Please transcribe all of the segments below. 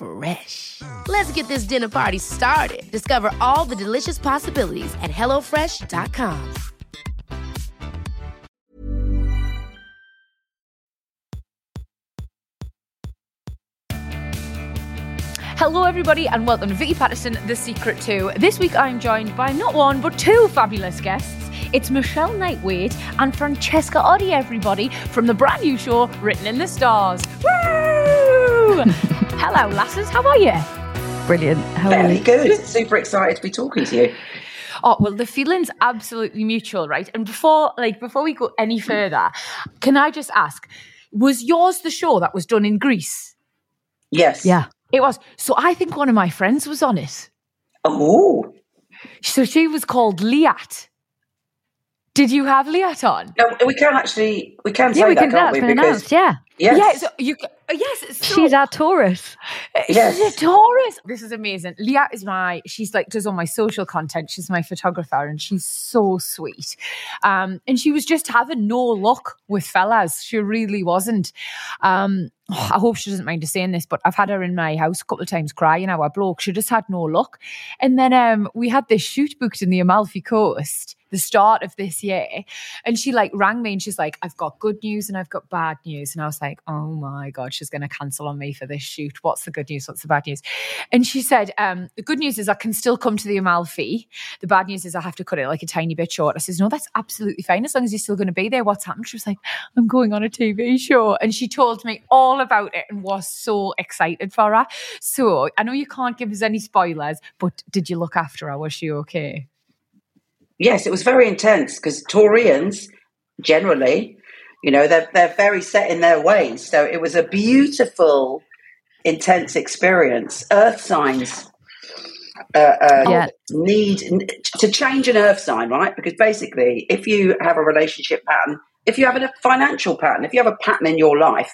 Fresh. Let's get this dinner party started. Discover all the delicious possibilities at hellofresh.com. Hello, everybody, and welcome to Vicky Pattison, The Secret To. This week I'm joined by not one, but two fabulous guests. It's Michelle Nightweight and Francesca Oddi, everybody, from the brand new show Written in the Stars. Woo! Hello, lasses, how are you? Brilliant. How are Very you? good. Super excited to be talking to you. Oh well, the feeling's absolutely mutual, right? And before, like, before we go any further, can I just ask, was yours the show that was done in Greece? Yes. Yeah. It was. So I think one of my friends was on it. Oh. So she was called Liat. Did you have Liat on? No, we can actually we can say Yeah, we that, can. can't we? been announced. Yeah. yes. Yeah, so you. Uh, Yes, so, She's our Taurus. Yes. She's a Taurus. This is amazing. Leah is my. She's like does all my social content. She's my photographer, and she's so sweet. Um, and she was just having no luck with fellas. She really wasn't. Um, I hope she doesn't mind us saying this, but I've had her in my house a couple of times crying. Our bloke, she just had no luck. And then um, we had this shoot booked in the Amalfi Coast the start of this year. And she like rang me and she's like, I've got good news and I've got bad news. And I was like, oh my God, she's going to cancel on me for this shoot. What's the good news? What's the bad news? And she said, um, the good news is I can still come to the Amalfi. The bad news is I have to cut it like a tiny bit short. I says, no, that's absolutely fine as long as you're still going to be there. What's happened? She was like, I'm going on a TV show. And she told me all about it and was so excited for her. So I know you can't give us any spoilers, but did you look after her? Was she okay? Yes, it was very intense because Taurians generally, you know, they're they're very set in their ways. So it was a beautiful, intense experience. Earth signs uh, uh, Yeah. need to change an earth sign, right? Because basically, if you have a relationship pattern, if you have a financial pattern, if you have a pattern in your life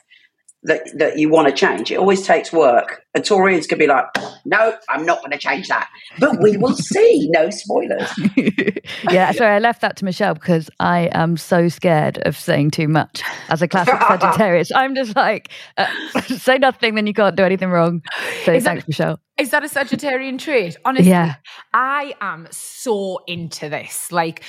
that that you want to change, it always takes work. And Taurians could be like, "No, I'm not going to change that," but we will see. No spoilers. yeah, sorry, I left that to Michelle because I am so scared of saying too much as a classic Sagittarius. I'm just like, uh, say nothing, then you can't do anything wrong. So Is that- thanks, Michelle. Is that a Sagittarian trait? Honestly, Yeah. I am so into this. Like,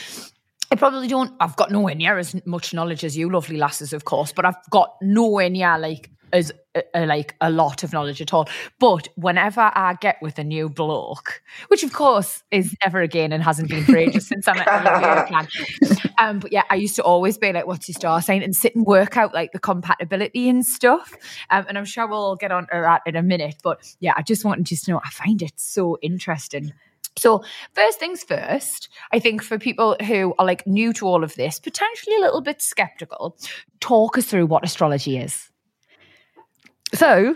I probably don't. I've got nowhere near as much knowledge as you, lovely lasses, of course, but I've got nowhere near like as uh, uh, like a lot of knowledge at all. But whenever I get with a new bloke, which of course is never again and hasn't been for ages since I met Plan. Um, but yeah, I used to always be like, "What's your star sign?" and sit and work out like the compatibility and stuff. Um, and I'm sure we'll get on to that in a minute. But yeah, I just wanted you to know I find it so interesting. So, first things first, I think for people who are like new to all of this, potentially a little bit skeptical, talk us through what astrology is. So,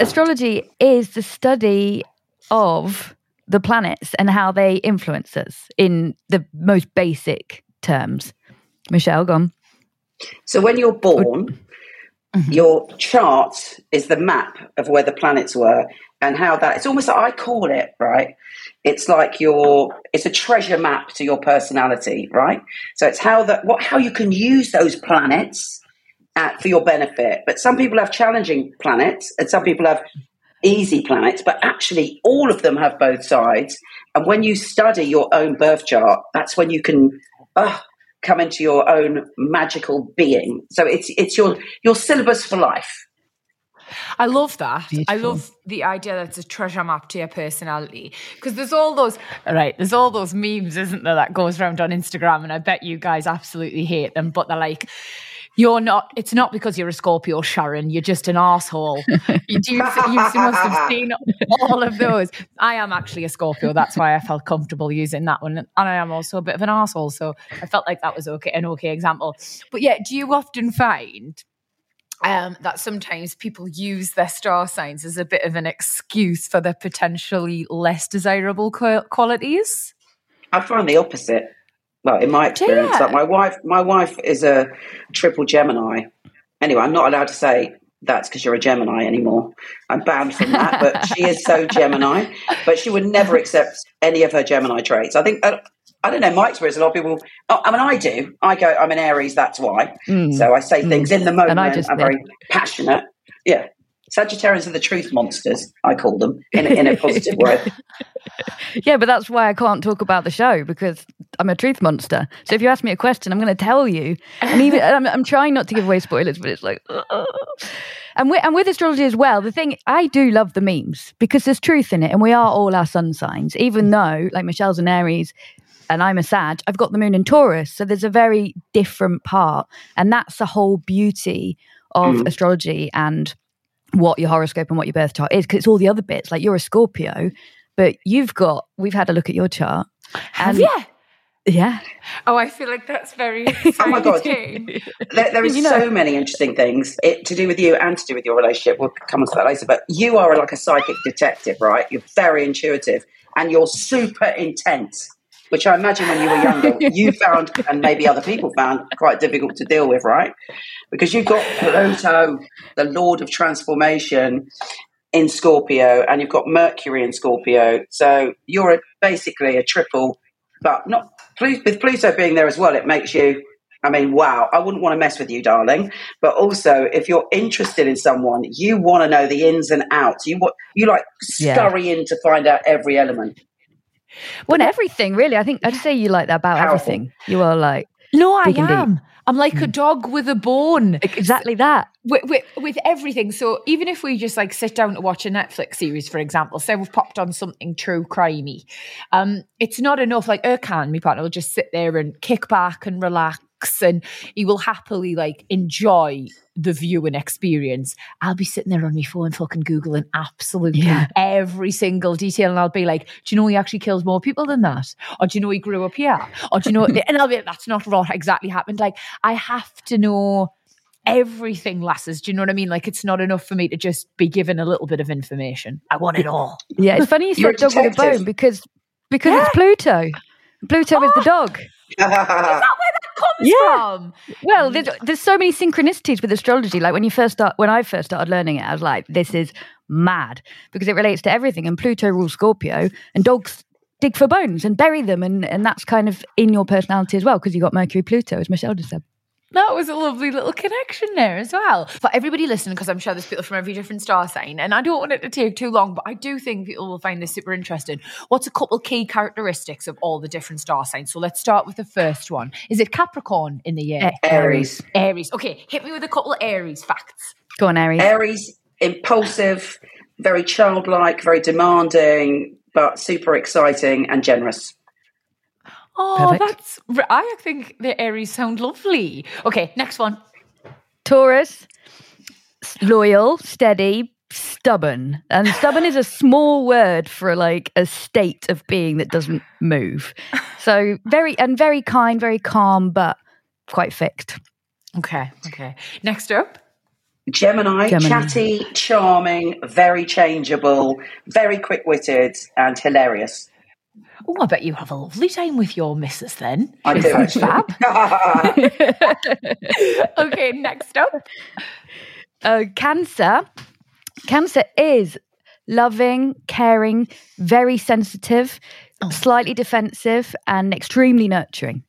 astrology is the study of the planets and how they influence us in the most basic terms. Michelle, gone. So when you're born, Mm-hmm. your chart is the map of where the planets were and how that it's almost like I call it, right? It's like your it's a treasure map to your personality, right? So it's how that what how you can use those planets at, for your benefit. But some people have challenging planets and some people have easy planets, but actually all of them have both sides. And when you study your own birth chart, that's when you can uh, come into your own magical being. So it's it's your your syllabus for life. I love that. I love the idea that it's a treasure map to your personality. Because there's all those right, there's all those memes, isn't there, that goes around on Instagram, and I bet you guys absolutely hate them. But they're like, you're not. It's not because you're a Scorpio, Sharon. You're just an asshole. You do. You must have seen all of those. I am actually a Scorpio. That's why I felt comfortable using that one, and I am also a bit of an asshole. So I felt like that was okay, an okay example. But yeah, do you often find? um, that sometimes people use their star signs as a bit of an excuse for their potentially less desirable qualities. I find the opposite. Well, in my experience, ya? like my wife, my wife is a triple Gemini. Anyway, I'm not allowed to say that's because you're a Gemini anymore. I'm banned from that. but she is so Gemini. But she would never accept any of her Gemini traits. I think. Uh, I don't know. My experience, a lot of people. Oh, I mean, I do. I go. I'm an Aries. That's why. Mm. So I say things in the moment. And I just I'm very passionate. Yeah. Sagittarians are the truth monsters. I call them in, in a positive way. Yeah, but that's why I can't talk about the show because I'm a truth monster. So if you ask me a question, I'm going to tell you. And even I'm, I'm trying not to give away spoilers, but it's like, "Ugh." and with, and with astrology as well. The thing I do love the memes because there's truth in it, and we are all our sun signs. Even though, like Michelle's an Aries, and I'm a Sag, I've got the moon in Taurus, so there's a very different part, and that's the whole beauty of Mm. astrology and what your horoscope and what your birth chart is because it's all the other bits. Like you're a Scorpio, but you've got. We've had a look at your chart. And yeah. yeah, Oh, I feel like that's very Oh my God. There, there is You know- so many interesting things it, to do with you and to do with your relationship. We'll come on to that later. But you are like a psychic detective, right? You're very intuitive and you're super intense, which I imagine when you were younger, you found, and maybe other people found, quite difficult to deal with, right? Because you've got Pluto, the Lord of Transformation, in Scorpio, and you've got Mercury in Scorpio. So you're a, basically a triple, but not with Pluto being there as well. It makes you. I mean, wow! I wouldn't want to mess with you, darling. But also, if you're interested in someone, you want to know the ins and outs. You want you like Yeah. scurry in to find out every element. Well, everything really. I think I'd say you like that about Powerful. everything. You are like No, I and deep. am. I'm like a dog with a bone. exactly that. with, with, with everything. So even if we just like sit down to watch a Netflix series, for example, say we've popped on something true crimey, um, it's not enough. Like Ercan, my partner, will just sit there and kick back and relax, and he will happily like enjoy the viewing experience. I'll be sitting there on my phone, fucking googling absolutely Yeah. every single detail, and I'll be like, "Do you know he actually kills more people than that? Or do you know he grew up here? Or do you know?" and I'll be, like, "That's not what exactly happened." Like I have to know everything lasses. Do you know what I mean? Like it's not enough for me to just be given a little bit of information. I want it all. Yeah, it's funny you said dog with a bone because because it's Pluto. Pluto is the oh. dog. Is that where that comes Yeah. from? Well, there's, mm. there's so many synchronicities with astrology. Like when you first start, when I first started learning it, I was like, this is mad because it relates to everything. And Pluto rules Scorpio, and dogs dig for bones and bury them, and and that's kind of in your personality as well because you got Mercury Pluto, as Michelle just said. That was a lovely little connection there as well. For everybody listening, because I'm sure there's people from every different star sign, and I don't want it to take too long, but I do think people will find this super interesting. What's a couple key characteristics of all the different star signs? So let's start with the first one. Is it Capricorn in the year? Uh, Aries. Aries. Okay, hit me with a couple of Aries facts. Go on, Aries. Aries, impulsive, very childlike, very demanding, but super exciting and generous. Oh, Perfect. that's. I think the Aries sound lovely. Okay, next one. Taurus, loyal, steady, stubborn. And stubborn is a small word for like a state of being that doesn't move. So very and very kind, very calm, but quite fixed. Okay, okay. Next up. Gemini, Gemini. chatty, charming, very changeable, very quick witted, and hilarious. Oh, I bet you have a lovely time with your missus then. I do sounds actually. fab. okay, next up. Uh, cancer. Cancer is loving, caring, very sensitive, slightly defensive, and extremely nurturing.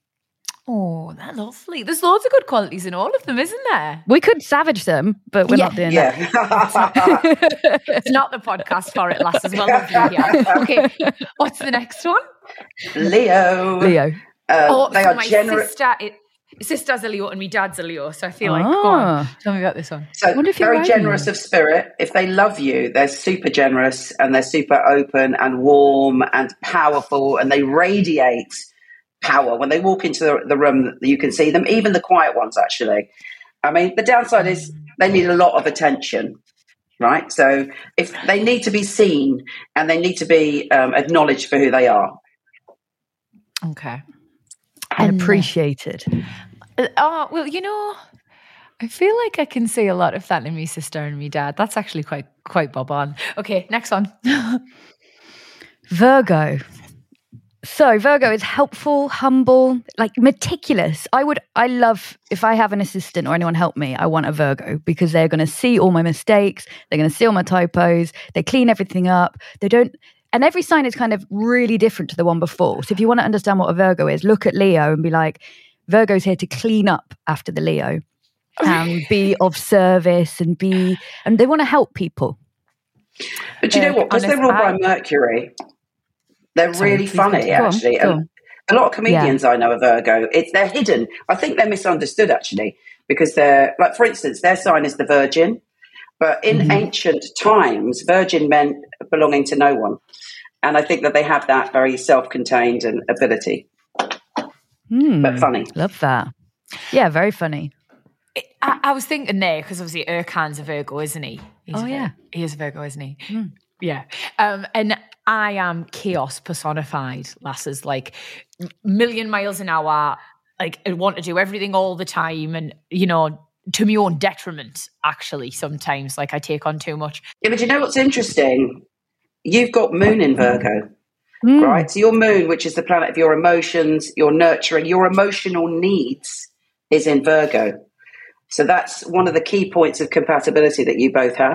Oh, that's lovely. There's loads of good qualities in all of them, isn't there? We could savage them, but we're not doing that. yeah. It's not the podcast for it, lasses. Well, lovely here. Okay, what's the next one? Leo. Leo. Uh, oh, they so are my generous. sister. It, sister's a Leo and my dad's a Leo, so I feel like, go on, Ah. tell me about this one. So wonder if you're very generous of spirit. If they love you, they're super generous and they're super open and warm and powerful and they radiate power. When they walk into the, the room, you can see them, even the quiet ones, actually. I mean, the downside is they need a lot of attention, right? So if they need to be seen and they need to be um, acknowledged for who they are. Okay. And And, appreciated. Uh, Oh, well, you know, I feel like I can see a lot of that in my sister and my dad. That's actually quite quite bob on. Okay, next one. Virgo. So Virgo is helpful, humble, like meticulous. I would I love if I have an assistant or anyone help me, I want a Virgo because they're going to see all my mistakes, they're going to see all my typos, they clean everything up. They don't and every sign is kind of really different to the one before. So if you want to understand what a Virgo is, look at Leo and be like Virgo's here to clean up after the Leo and be of service and be and they want to help people. But you know what? Because they're ruled by Mercury, they're Sorry, really funny. Go actually. go And on. a lot of comedians I know are Virgo. It's they're hidden. I think they're misunderstood actually because they're like, for instance, their sign is the Virgin, but in Mm-hmm. ancient times, Virgin meant belonging to no one, and I think that they have that very self-contained and ability, Hmm, but funny. Love that. Yeah, very funny. I, I was thinking there because obviously Ercan's a Virgo, isn't he? He's Oh, a yeah. he is a Virgo, isn't he? Yeah, um, and I am chaos personified. Lasses like million miles an hour. Like I want to do everything all the time, and you know, to my own detriment. Actually, sometimes like I take on too much. Yeah, but you know what's interesting? You've got Moon in Virgo. Mm. right? So your moon, which is the planet of your emotions, your nurturing, your emotional needs, is in Virgo. So that's one of the key points of compatibility that you both have.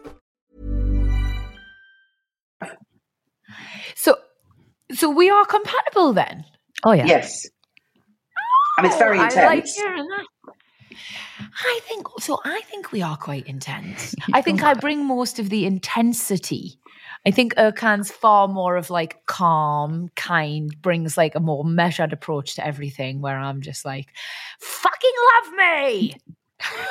so we are compatible then. Oh yeah. Yes. And it's very Oh, I intense. like hearing that. I think so. I think we are quite intense. I think I bring most of the intensity. I think Ercan's far more of like calm, kind, brings like a more measured approach to everything. Where I'm just like, "Fucking love me."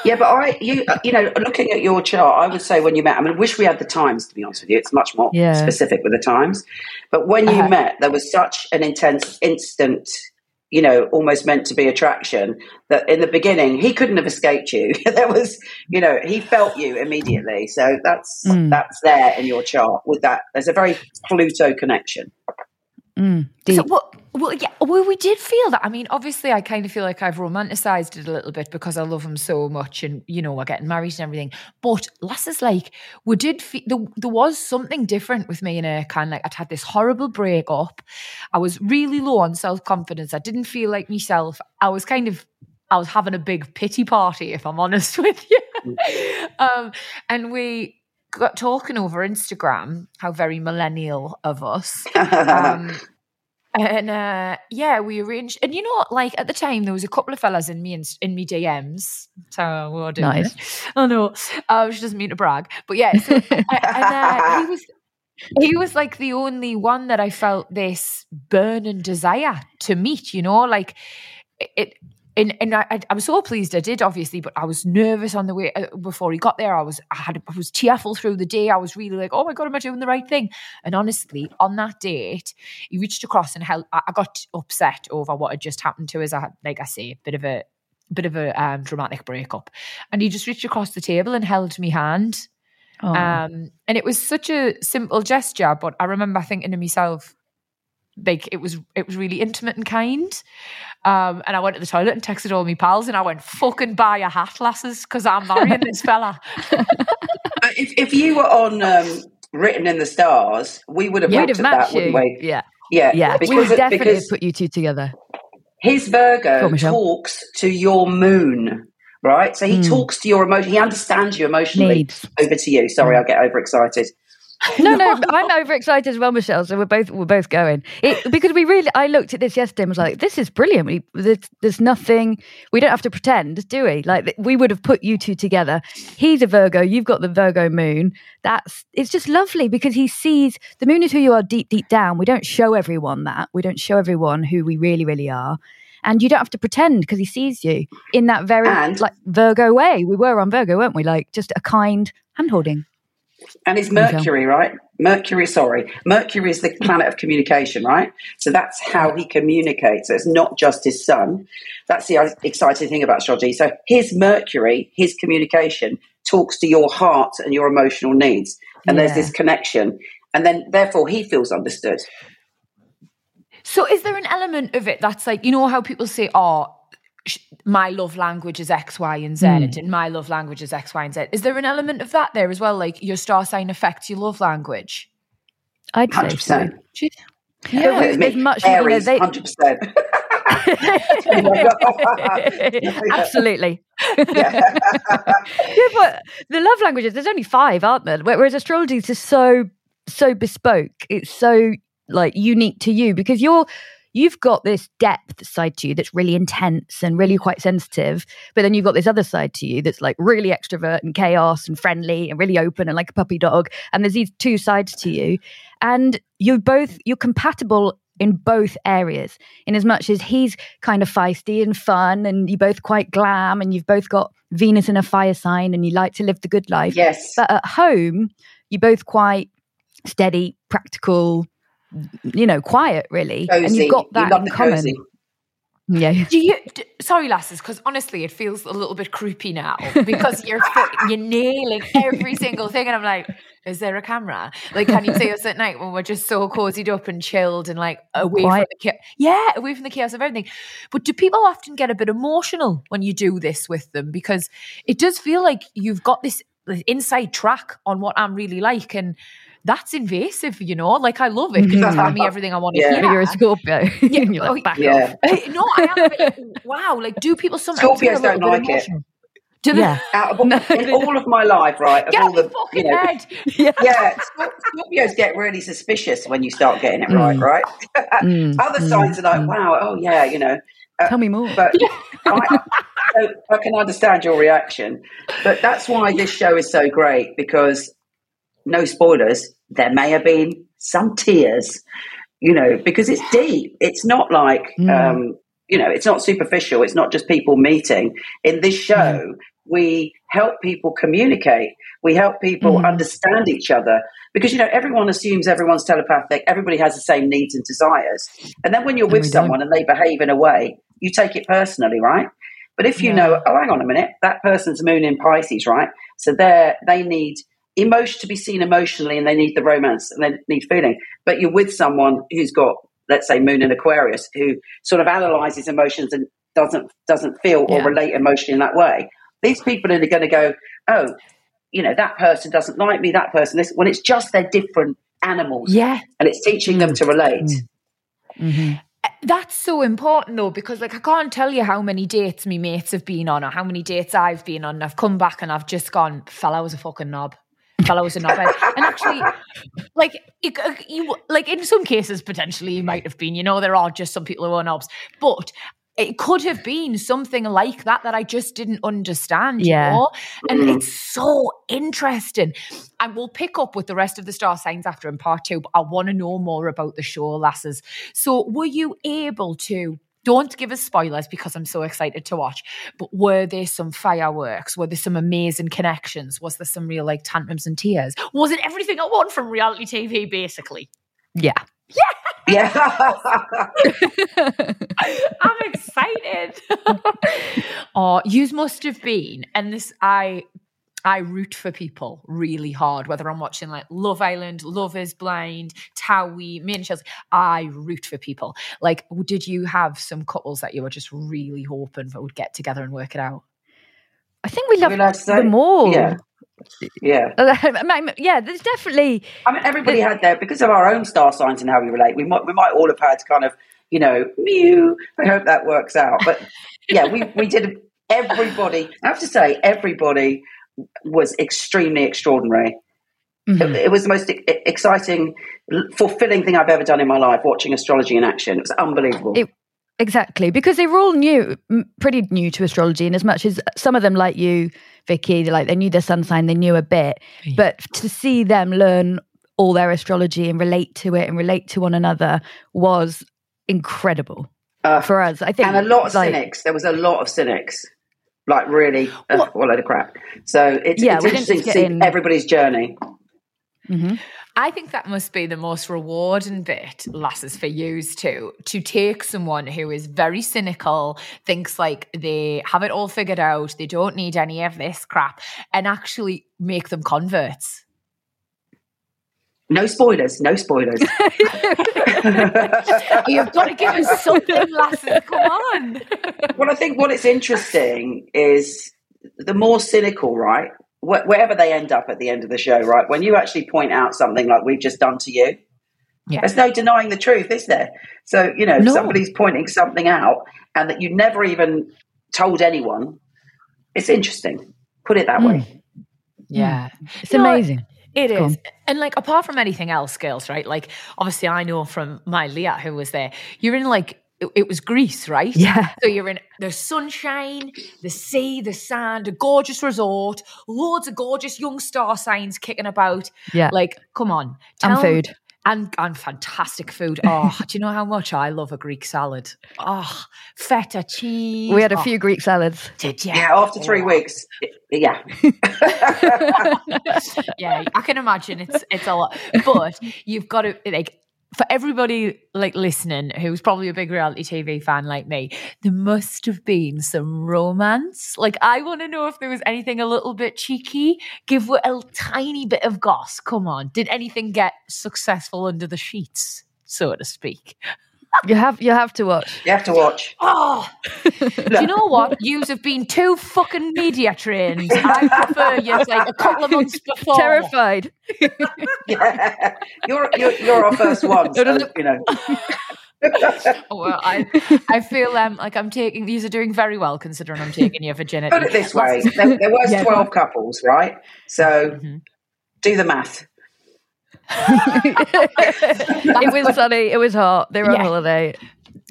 Yeah, but I, you, uh, you know, looking at your chart, I would say when you met, I mean, I wish we had the times, to be honest with you. It's much more Yeah. specific with the times. But when you Uh-huh. met, there was such an intense, instant, you know, almost meant to be attraction that in the beginning, he couldn't have escaped you. there was, you know, he felt you immediately. So that's, Mm. that's there in your chart with that. There's a very Pluto connection. Mm, So, what? well, yeah, well, we did feel that. I mean, obviously, I kind of feel like I've romanticized it a little bit because I love him so much, and you know, we're getting married and everything. But Lass's like, we did. Fe- there, there was something different with me in and Ercan. Like, I'd had this horrible breakup. I was really low on self confidence. I didn't feel like myself. I was kind of. I was having a big pity party, if I'm honest with you. um, and we got talking over Instagram. How very millennial of us um, and uh, yeah, we arranged. And you know, like at the time, there was a couple of fellas in me in, in me DMs. So we were doing Nice. it. I know. Uh, she doesn't mean to brag, but yeah. So, and uh, he was. He was like the only one that I felt this burning desire to meet, you know, like it and and I, I- was so pleased I did, obviously, but I was nervous on the way uh, before he got there. I was I had I was tearful through the day. I was really like, oh my god, am I doing the right thing? And honestly, on that date, he reached across and held. I, I got upset over what had just happened to us. I had, like I say, a bit of a bit of a um, dramatic breakup, and he just reached across the table and held me hand. Oh. Um, and it was such a simple gesture, but I remember thinking to myself, like it was it was really intimate and kind. Um, and I went to the toilet and texted all my pals, and I went, "Fucking buy a hat, lasses, because I'm marrying this fella." If, if you were on um, Written in the Stars, we would have looked at that, matched wouldn't we? Yeah. Yeah, Yeah. we because, would definitely put you two together. his Go Virgo on, talks to your moon, right? So he Hmm. talks to your emotion. He understands you emotionally. Needs. Over to you. Sorry, I get overexcited. No, no, I'm overexcited as well, Michelle. So we're both we're both going it, because we really. I looked at this yesterday and was like, "This is brilliant. We, there's, there's nothing. We don't have to pretend, do we? Like we would have put you two together. He's a Virgo. You've got the Virgo moon. That's it's just lovely because he sees the moon is who you are deep, deep down. We don't show everyone that. We don't show everyone who we really, really are. And you don't have to pretend because he sees you in that very And- like Virgo way. We were on Virgo, weren't we? Like just a kind hand holding. And it's. Mercury, right? Mercury, sorry. Mercury is the planet of communication, right? So that's how he communicates. So it's not just his sun. That's the exciting thing about astrology. So his Mercury, his communication, talks to your heart and your emotional needs. And there's this connection. And then, therefore, he feels understood. so, is there an element of it that's like you know how people say, "Oh, my love language is X, Y, and Z, hmm. and my love language is X, Y, and Z." Is there an element of that there as well? Like your star sign affects your love language. I'd say so. 100%. But Look with- me, with much, you Aries, they- 100%. Absolutely. Yeah. yeah, but the love languages, there's only five, aren't there? Whereas astrology is just so, so bespoke. It's so like unique to you because you're, you've got this depth side to you that's really intense and really quite sensitive. But then you've got this other side to you that's like really extrovert and chaos and friendly and really open and like a puppy dog. And there's these two sides to you. And you're both, you're compatible in both areas in as much as he's kind of feisty and fun and you're both quite glam and you've both got venus in a fire sign and you like to live the good life yes. but at home you're both quite steady practical you know quiet really and you've got that love in common cozy. yeah Do you? D- sorry, lasses, because honestly, it feels a little bit creepy now because you're you're nailing every single thing, and I'm like, is there a camera? Like, can you see us at night when we're just so cozied up and chilled and like away Quiet. from the yeah, away from the chaos of everything? But do people often get a bit emotional when you do this with them because it does feel like you've got this this inside track on what I'm really like and. That's invasive, you know. Like I love it because you're telling me everything I want to Yeah. hear. you're a scorpio Yeah. you're Oh, like back Yeah. off no, I am. like, wow, like do people sometimes Scorpios don't like it. Do they? yeah Out of all, in all of my life, right? Of Get all the, fucking you know, head. yeah yeah, Scorpios get really suspicious when you start getting it right, Mm. right? Mm, Other mm, signs are like, mm. wow, oh yeah, you know. Uh, tell me more But I, so I can understand your reaction. But that's why this show is so great because no spoilers. There may have been some tears, you know, because it's deep. It's not like, Mm. um, you know, it's not superficial. It's not just people meeting. In this show, we help people communicate. We help people Mhm. understand each other because, you know, everyone assumes everyone's telepathic. Everybody has the same needs and desires. And then when you're And with we don't. someone and they behave in a way, you take it personally, right? But if you Yeah. know, oh, hang on a minute, that person's moon in Pisces, right? So they they need emotion to be seen emotionally, and they need the romance, and they need feeling. But you're with someone who's got, let's say, moon and Aquarius, who sort of analyzes emotions and doesn't doesn't feel or Yeah. relate emotionally in that way. These people are going to go, oh, you know, that person doesn't like me, that person this. When it's just they're different animals, Yeah, and it's teaching them to relate. hmm that's so important though because like I can't tell you how many dates me mates have been on or how many dates I've been on. And I've come back and I've just gone, fella was a fucking knob. Fella was a knobhead. and actually, like it, uh, you, like in some cases potentially you might have been. You know, there are just some people who are knobs, but. It could have been something like that that I just didn't understand, you Yeah. know? And Mm. it's so interesting. And we'll pick up with the rest of the star signs after in part two, but I want to know more about the show, lasses. So, were you able to don't give us spoilers because I'm so excited to watch. But were there some fireworks? Were there some amazing connections? Was there some real like tantrums and tears? Was it everything I want from reality TV, basically? Yeah. Yeah. Yeah. I'm excited. oh, you must have been, and this I I root for people really hard, whether I'm watching like Love Island, Love is Blind, Towie, me and Chelsea. I root for people. Like, did you have some couples that you were just really hoping that would get together and work it out? I think we love We'd to say- them all. Yeah. Yeah. yeah, there's definitely. I mean, everybody had their because of our own star signs and how we relate. We might we might all have had kind of you know mew. I hope that works out. But yeah, we we did. Everybody, I have to say, everybody was extremely extraordinary. Mm-hmm. It, it was the most e- exciting, fulfilling thing I've ever done in my life. Watching astrology in action, it was unbelievable. It- Exactly, because they were all new, pretty new to astrology, and as much as some of them, like you, Vicky, like they knew their sun sign, they knew a bit, but to see them learn all their astrology and relate to it and relate to one another was incredible Uh, for us. I think, and a lot of like, cynics. There was a lot of cynics, like really uh, a load of crap. So it's, Yeah, it's interesting to see in- everybody's journey. mhm. I think that must be the most rewarding bit, lasses, for yous too, to take someone who is very cynical, thinks like they have it all figured out, they don't need any of this crap, and actually make them converts. No spoilers. No spoilers. You've got to give us something, lasses. Come on. well, I think what it's interesting is the more cynical, right? Wh- wherever they end up at the end of the show, right? When you actually point out something like we've just done to you, Yeah. there's no denying the truth, is there? So you know, if No. somebody's pointing something out and that you never even told anyone. It's interesting. Put it that hmm. way. Yeah. it's No, amazing. It is. And like apart from anything else, girls, right? Like obviously I know from my Leah who was there, you're in like it, it was Greece, right? Yeah. So you're in the sunshine, the sea, the sand, a gorgeous resort, loads of gorgeous young star signs kicking about. Yeah. Like, come on. And tell- food. And, and fantastic food. Oh, do you know how much I love a Greek salad? Oh, feta cheese. We had a Oh, few Greek salads. Did you? Yeah, after three Oh. weeks, yeah. yeah, I can imagine it's it's a lot. But you've got to like for everybody like listening who's probably a big reality TV fan like me, there must have been some romance. Like I want to know if there was anything a little bit cheeky. Give a, a tiny bit of goss. Come on, did anything get successful under the sheets, so to speak? You have you have to watch. You have to watch. Oh, do you know what? Yous have been too fucking media trained. I prefer you like a couple of months before. Terrified. Yeah. You're, you're you're our first one, so, you know. Oh, well, I I feel um like I'm taking these are doing very well considering I'm taking your virginity. Put it this way: there, there was Yeah. twelve couples, right? So Mhm. do the math. It was sunny. It was hot. They were on Yeah. holiday.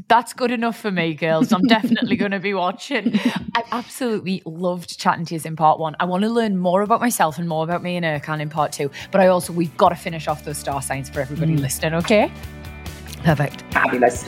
That's good enough for me, girls. I'm definitely going to be watching. I absolutely loved chatting to you in part one. I want to learn more about myself and more about me and Ercan in part two. But I also, we've got to finish off those star signs for everybody mm. listening, okay? Perfect. Fabulous.